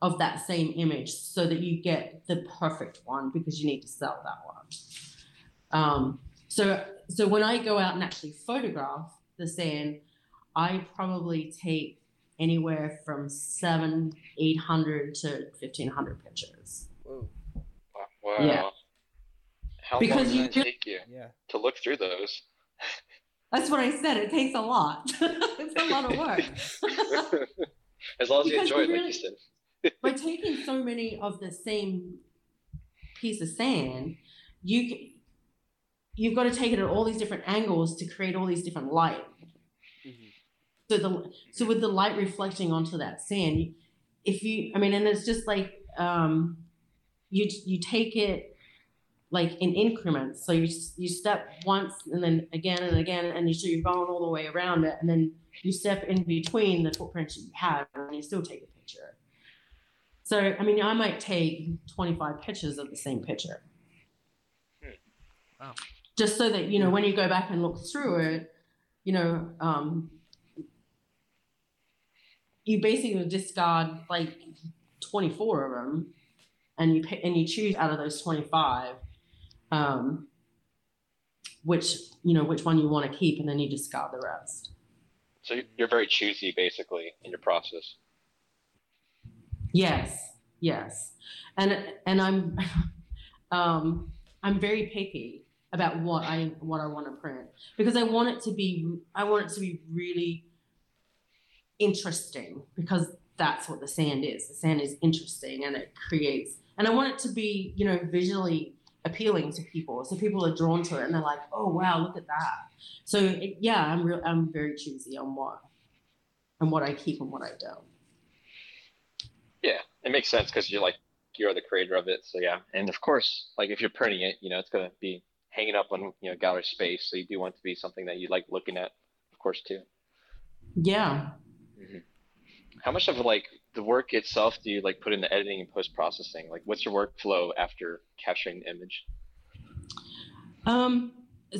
of that same image so that you get the perfect one because you need to sell that one. Um, so so when I go out and actually photograph the sand, I probably take anywhere from seven, eight hundred to fifteen hundred pictures. Whoa. Wow. Yeah. How because long does it take you yeah. to look through those? That's what I said. It takes a lot. it's a lot of work. as long as you enjoy it, really, like you said. by taking so many of the same piece of sand, you you've got to take it at all these different angles to create all these different light. Mm-hmm. So the so with the light reflecting onto that sand, if you I mean, and it's just like um, you you take it like in increments. So you you step once and then again and again, and you so you're going all the way around it, and then you step in between the footprints that you have, and you still take a picture. So I mean, I might take 25 pictures of the same picture. Hmm. Wow just so that you know when you go back and look through it you know um, you basically discard like 24 of them and you pick, and you choose out of those 25 um, which you know which one you want to keep and then you discard the rest. So you're very choosy basically in your process. Yes yes. And and i'm um, i'm very picky about what I what I want to print because I want it to be I want it to be really interesting because that's what the sand is. The sand is interesting and it creates and I want it to be, you know, visually appealing to people. So people are drawn to it and they're like, "Oh wow, look at that." So it, yeah, I'm real I'm very choosy on what and what I keep and what I don't. Yeah, it makes sense because you're like you're the creator of it. So yeah, and of course, like if you're printing it, you know, it's gonna be hanging up on you know gallery space. So you do want to be something that you like looking at, of course, too. Yeah. Mm-hmm. How much of like the work itself do you like put in the editing and post processing? Like, what's your workflow after capturing the image? Um.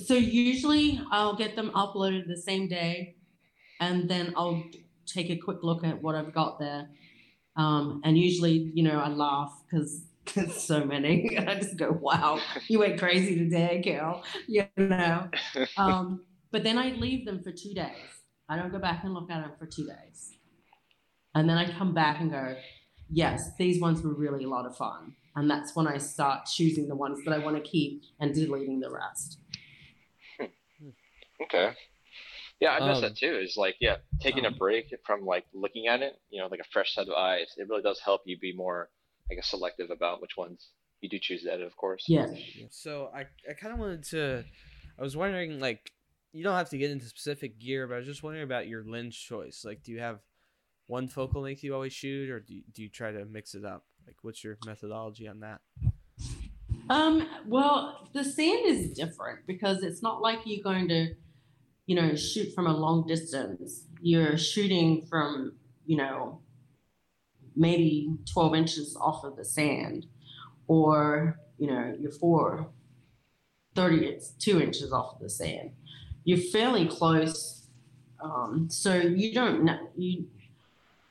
So usually I'll get them uploaded the same day, and then I'll take a quick look at what I've got there. Um, and usually, you know, I laugh because so many. I just go, wow, you went crazy today, Kel. You know. Um, but then I leave them for two days. I don't go back and look at them for two days. And then I come back and go, yes, these ones were really a lot of fun. And that's when I start choosing the ones that I want to keep and deleting the rest. Okay. Yeah, I miss Um, that too. Is like, yeah, taking a um, break from like looking at it, you know, like a fresh set of eyes. It really does help you be more, I guess, selective about which ones you do choose to edit, of course. Yeah. So I, I kind of wanted to, I was wondering like, you don't have to get into specific gear, but I was just wondering about your lens choice. Like, do you have one focal length you always shoot, or do you, do you try to mix it up? Like, what's your methodology on that? Um, well, the sand is different because it's not like you're going to, you know, shoot from a long distance. You're shooting from, you know, maybe 12 inches off of the sand, or, you know, you're four, 30, it's two inches off of the sand. You're fairly close. Um, so you don't know, you,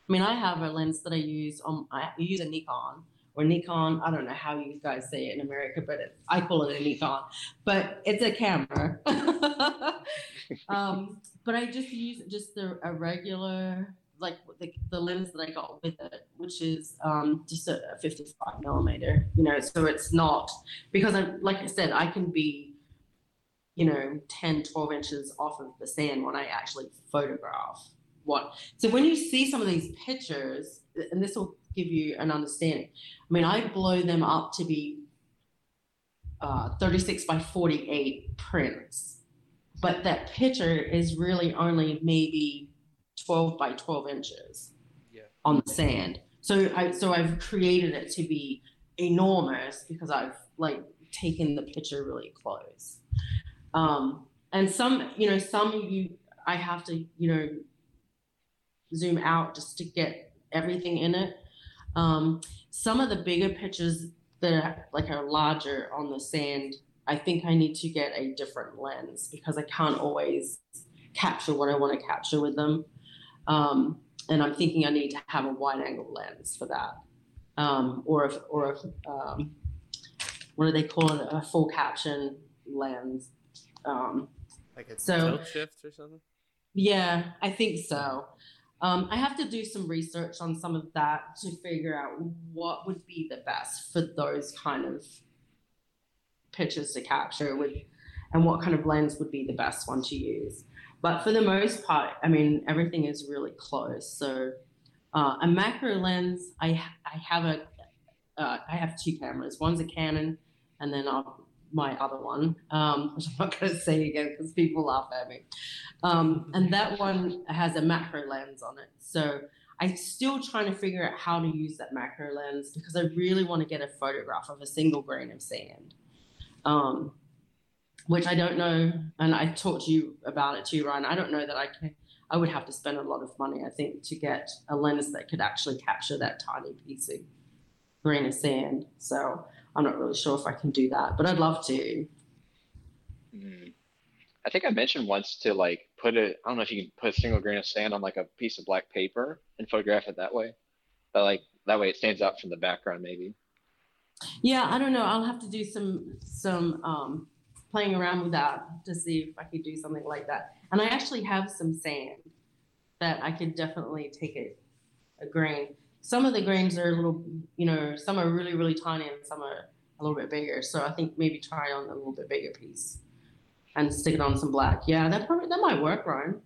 I mean, I have a lens that I use on, I use a Nikon or Nikon. I don't know how you guys say it in America, but it, I call it a Nikon. But it's a camera. um, but I just use just the, a regular, like the, the lens that I got with it, which is um, just a, a 55 millimeter. You know, so it's not because I, like I said, I can be, you know, 10, 12 inches off of the sand when I actually photograph what. So when you see some of these pictures, and this will give you an understanding. I mean, I blow them up to be uh, 36 by 48 prints, but that picture is really only maybe 12 by 12 inches Yeah. on the sand. So I so I've created it to be enormous because I've like taken the picture really close. Um, and some, you know, some you I have to, you know, zoom out just to get everything in it. Um, some of the bigger pictures that are, like are larger on the sand, I think I need to get a different lens because I can't always capture what I want to capture with them. Um, and I'm thinking I need to have a wide angle lens for that, um, or a, or a, um, what do they call it? A full caption lens. Um, Like a So- tilt shift or something? yeah, I think so. Um, I have to do some research on some of that to figure out what would be the best for those kind of pictures to capture with, and what kind of lens would be the best one to use. But for the most part, I mean, everything is really close. So uh, a macro lens, I I have a uh, I have two cameras. One's a Canon, and then I'll, my other one, um, which I'm not going to say again because people laugh at me. Um, and that one has a macro lens on it. So I'm still trying to figure out how to use that macro lens because I really want to get a photograph of a single grain of sand. Um, which I don't know, and I talked to you about it too, Ryan. I don't know that I can. I would have to spend a lot of money, I think, to get a lens that could actually capture that tiny piece of grain of sand. So I'm not really sure if I can do that, but I'd love to. Mm. I think I mentioned once to like put it. I don't know if you can put a single grain of sand on like a piece of black paper and photograph it that way. But like that way, it stands out from the background, maybe. Yeah, I don't know. I'll have to do some some um, playing around with that to see if I could do something like that. And I actually have some sand that I could definitely take a, a grain. Some of the grains are a little, you know, some are really really tiny and some are a little bit bigger. So I think maybe try on a little bit bigger piece and stick it on some black. Yeah, that probably that might work, Ryan.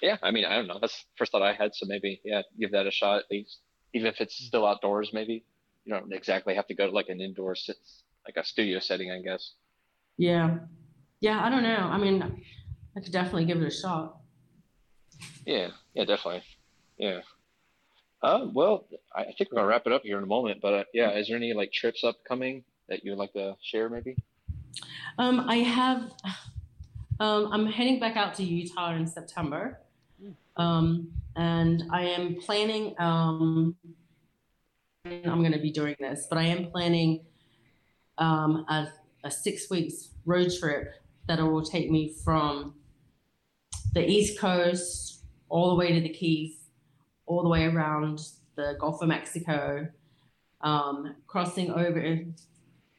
Yeah, I mean, I don't know. That's the first thought I had. So maybe, yeah, give that a shot at least, even if it's still outdoors. Maybe you don't exactly have to go to like an indoor sit, like a studio setting, I guess. Yeah, yeah. I don't know. I mean, I could definitely give it a shot. Yeah, yeah, definitely. Yeah. Uh, well, I think we're gonna wrap it up here in a moment. But uh, yeah, is there any like trips upcoming that you would like to share, maybe? Um, I have. Um, I'm heading back out to Utah in September, um, and I am planning. Um, I'm going to be doing this, but I am planning um, a, a six weeks road trip that will take me from the East Coast all the way to the Keys, all the way around the Gulf of Mexico, um, crossing over,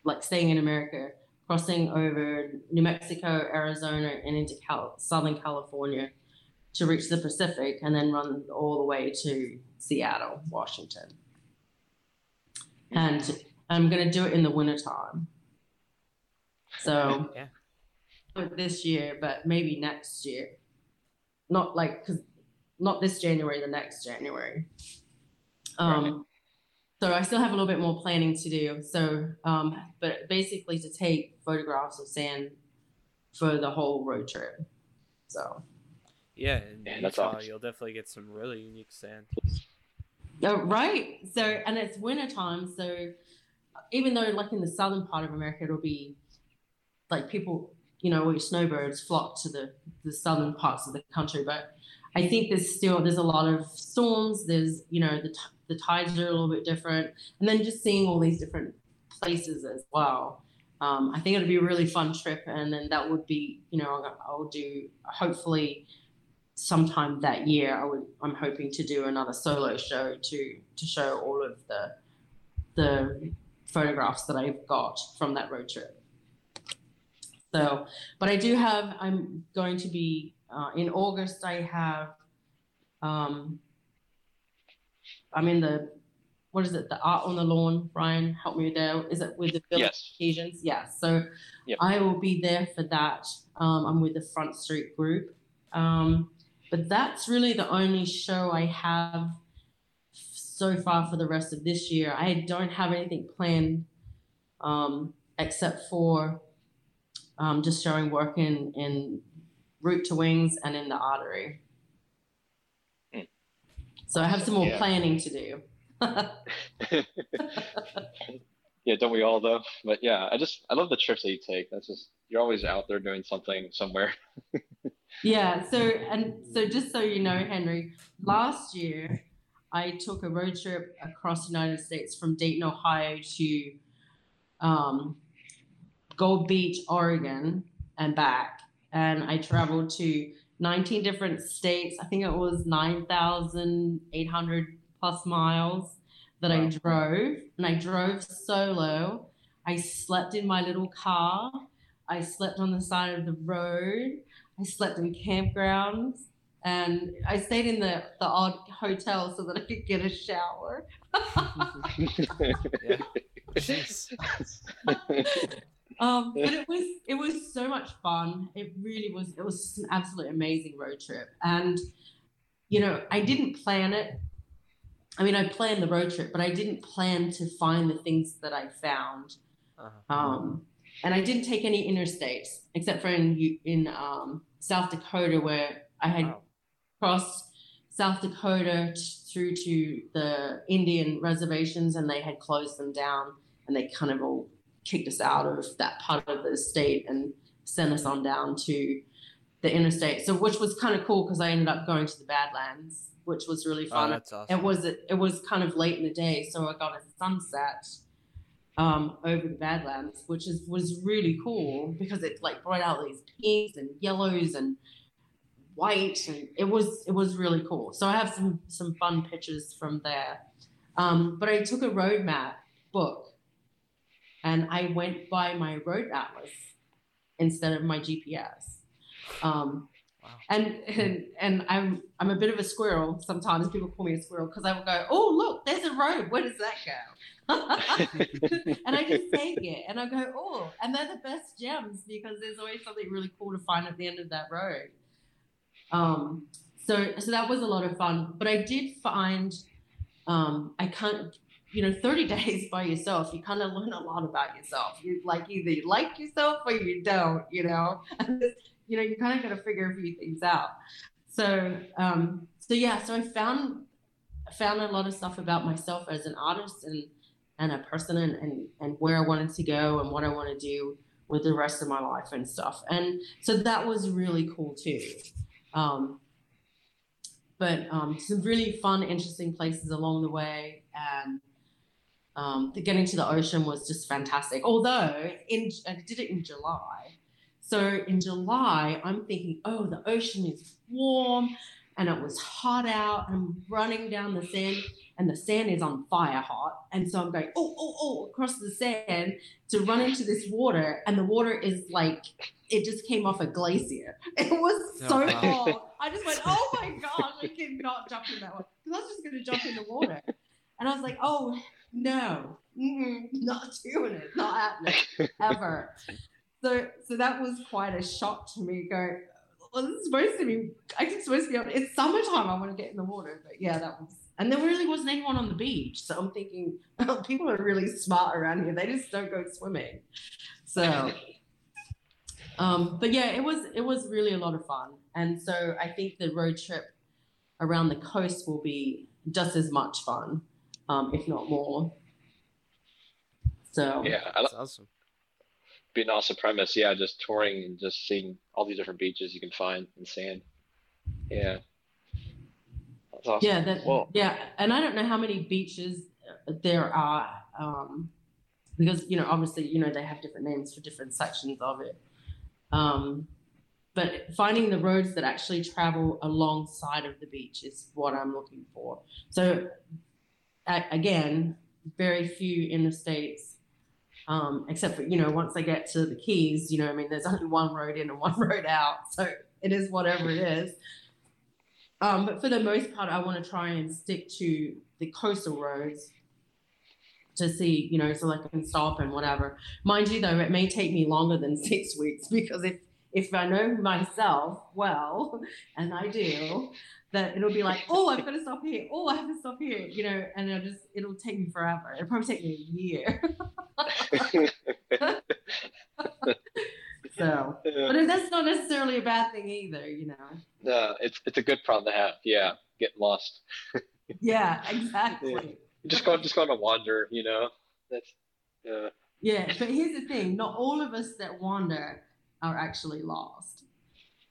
like staying in America, crossing over New Mexico, Arizona, and into Cal- Southern California to reach the Pacific, and then run all the way to Seattle, Washington. And I'm going to do it in the wintertime. So Yeah. not this year, but maybe next year. Not like because not this January, the next January. Um, Right. So I still have a little bit more planning to do. So, um, but basically to take photographs of sand for the whole road trip. So, Yeah, in Yeah, that's Utah, awesome. you'll definitely get some really unique sand. oh, right. So, and it's wintertime. So, even though like in the southern part of America, it'll be like people, you know, your snowbirds flock to the, the southern parts of the country. But I think there's still, there's a lot of storms. There's, you know, the, t- the tides are a little bit different. And then just seeing all these different places as well. Um, I think it'd be a really fun trip. And then that would be, you know, I'll, I'll do hopefully sometime that year. I would, I'm hoping to do another solo show to, to show all of the, the photographs that I've got from that road trip. So, but I do have, I'm going to be, uh, in August, I have, um, I'm in the, what is it, the Art on the Lawn, Brian, help me there. Is it with the Village Yes. Occasions? Yes. So Yep. I will be there for that. Um, I'm with the Front Street Group. Um, but that's really the only show I have so far for the rest of this year. I don't have anything planned um, except for um, just showing work in, in Route to Wings and in the Artery. Hmm. So I have some more Yeah. planning to do. yeah, don't we all though? But yeah, I just I love the trips that you take. That's just you're always out there doing something somewhere. Yeah, so and so just so you know, Henry, last year I took a road trip across the United States from Dayton, Ohio to um, Gold Beach, Oregon, and back. And I traveled to 19 different states. I think it was 9,800 plus miles that I drove. And I drove solo. I slept in my little car. I slept on the side of the road. I slept in campgrounds. And I stayed in the, the odd hotel so that I could get a shower. Yeah. Um, but it was it was so much fun. It really was. It was just an absolutely amazing road trip, and you know I didn't plan it. I mean, I planned the road trip, but I didn't plan to find the things that I found. Uh-huh. Um, and I didn't take any interstates except for in in um, South Dakota, where I had Wow. Crossed South Dakota through to the Indian reservations, and they had closed them down, and they kind of all kicked us out of that part of the state and sent us on down to the interstate. So, which was kind of cool because I ended up going to the Badlands, which was really Oh, fun. that's awesome. It was it was kind of late in the day, so I got a sunset um, over the Badlands, which is was really cool because it like brought out these pinks and yellows and white, and it was it was really cool. So I have some some fun pictures from there. Um, but I took a road map book, and I went by my road atlas instead of my GPS. Um, Wow. and, and and I'm I'm a bit of a squirrel. Sometimes people call me a squirrel because I will go, oh look, there's a road. Where does that go? and I just take it and I go, oh, and they're the best gems because there's always something really cool to find at the end of that road. Um, so so that was a lot of fun. But I did find um, I can't you know 30 days by yourself you kind of learn a lot about yourself. You like either you like yourself or you don't you know? You know you kind of got to figure a few things out. So um so yeah so i found found a lot of stuff about myself as an artist and and a person and and, and where i wanted to go and what i want to do with the rest of my life and stuff. And so that was really cool too um but um, some really fun, interesting places along the way, and um, the getting to the ocean was just fantastic. Although in I did it in July, so in July I'm thinking, oh, the ocean is warm, and it was hot out. I'm running down the sand, and the sand is on fire hot. And so I'm going, oh, oh, oh, across the sand to run into this water. And the water is like, it just came off a glacier. It was so Oh, wow. cold. I just went, oh my God, I cannot jump in that one. Because I was just going to jump in the water. And I was like, oh, no, not doing it, not happening ever. So, so that was quite a shock to me. Go, well, this is supposed to be. I'm supposed to be. It's summertime. I want to get in the water, but yeah, that was. And there really wasn't anyone on the beach, so I'm thinking oh, people are really smart around here. They just don't go swimming. So, um, but yeah, it was it was really a lot of fun, and so I think the road trip around the coast will be just as much fun, um, if not more. So Yeah, I That's awesome. be an awesome premise. Yeah, just touring and just seeing all these different beaches you can find in sand. Yeah. Awesome. Yeah, that yeah, and I don't know how many beaches there are, um, because you know, obviously, you know, they have different names for different sections of it. Um, but finding the roads that actually travel alongside of the beach is what I'm looking for. So, again, very few in the states, um, except for you know, once they get to the Keys, you know, I mean, there's only one road in and one road out, so it is whatever it is. Um, but for the most part, I want to try and stick to the coastal roads to see, you know, so like I can stop and whatever. Mind you, though, it may take me longer than six weeks because if if I know myself well, and I do, that it'll be like, oh, I've got to stop here. Oh, I have to stop here. You know, and it'll just it'll take me forever. It'll probably take me a year. so, but that's not necessarily a bad thing either. You know. no, it's it's a good problem to have. Yeah, getting lost. Yeah, exactly. Just go just go on a wander, you know. That's uh, Yeah, but here's the thing: not all of us that wander are actually lost.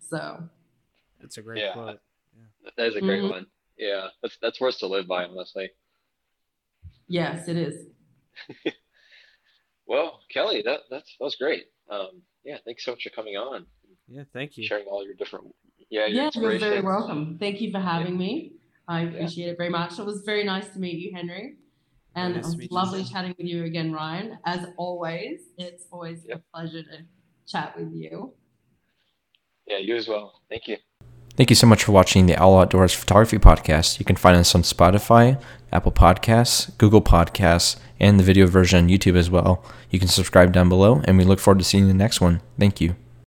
So That's a great Yeah. quote. that is a great Mhm. one. Yeah, that's that's worth to live by, honestly. yes, it is. Well, Kelly, that that's that was great. Um, yeah, thanks so much for coming on, Yeah, thank you. sharing all your different yeah your Yeah, you're very welcome. Thank you for having me. I appreciate it very much. It was very nice to meet you, Henry. And Nice it to was meet you, lovely chatting with you again, Ryan. As always, it's always Yep. a pleasure to chat with you. Yeah, you as well. Thank you. Thank you so much for watching the Owl Outdoors Photography Podcast. You can find us on Spotify, Apple Podcasts, Google Podcasts, and the video version on YouTube as well. You can subscribe down below, and we look forward to seeing you in the next one. Thank you.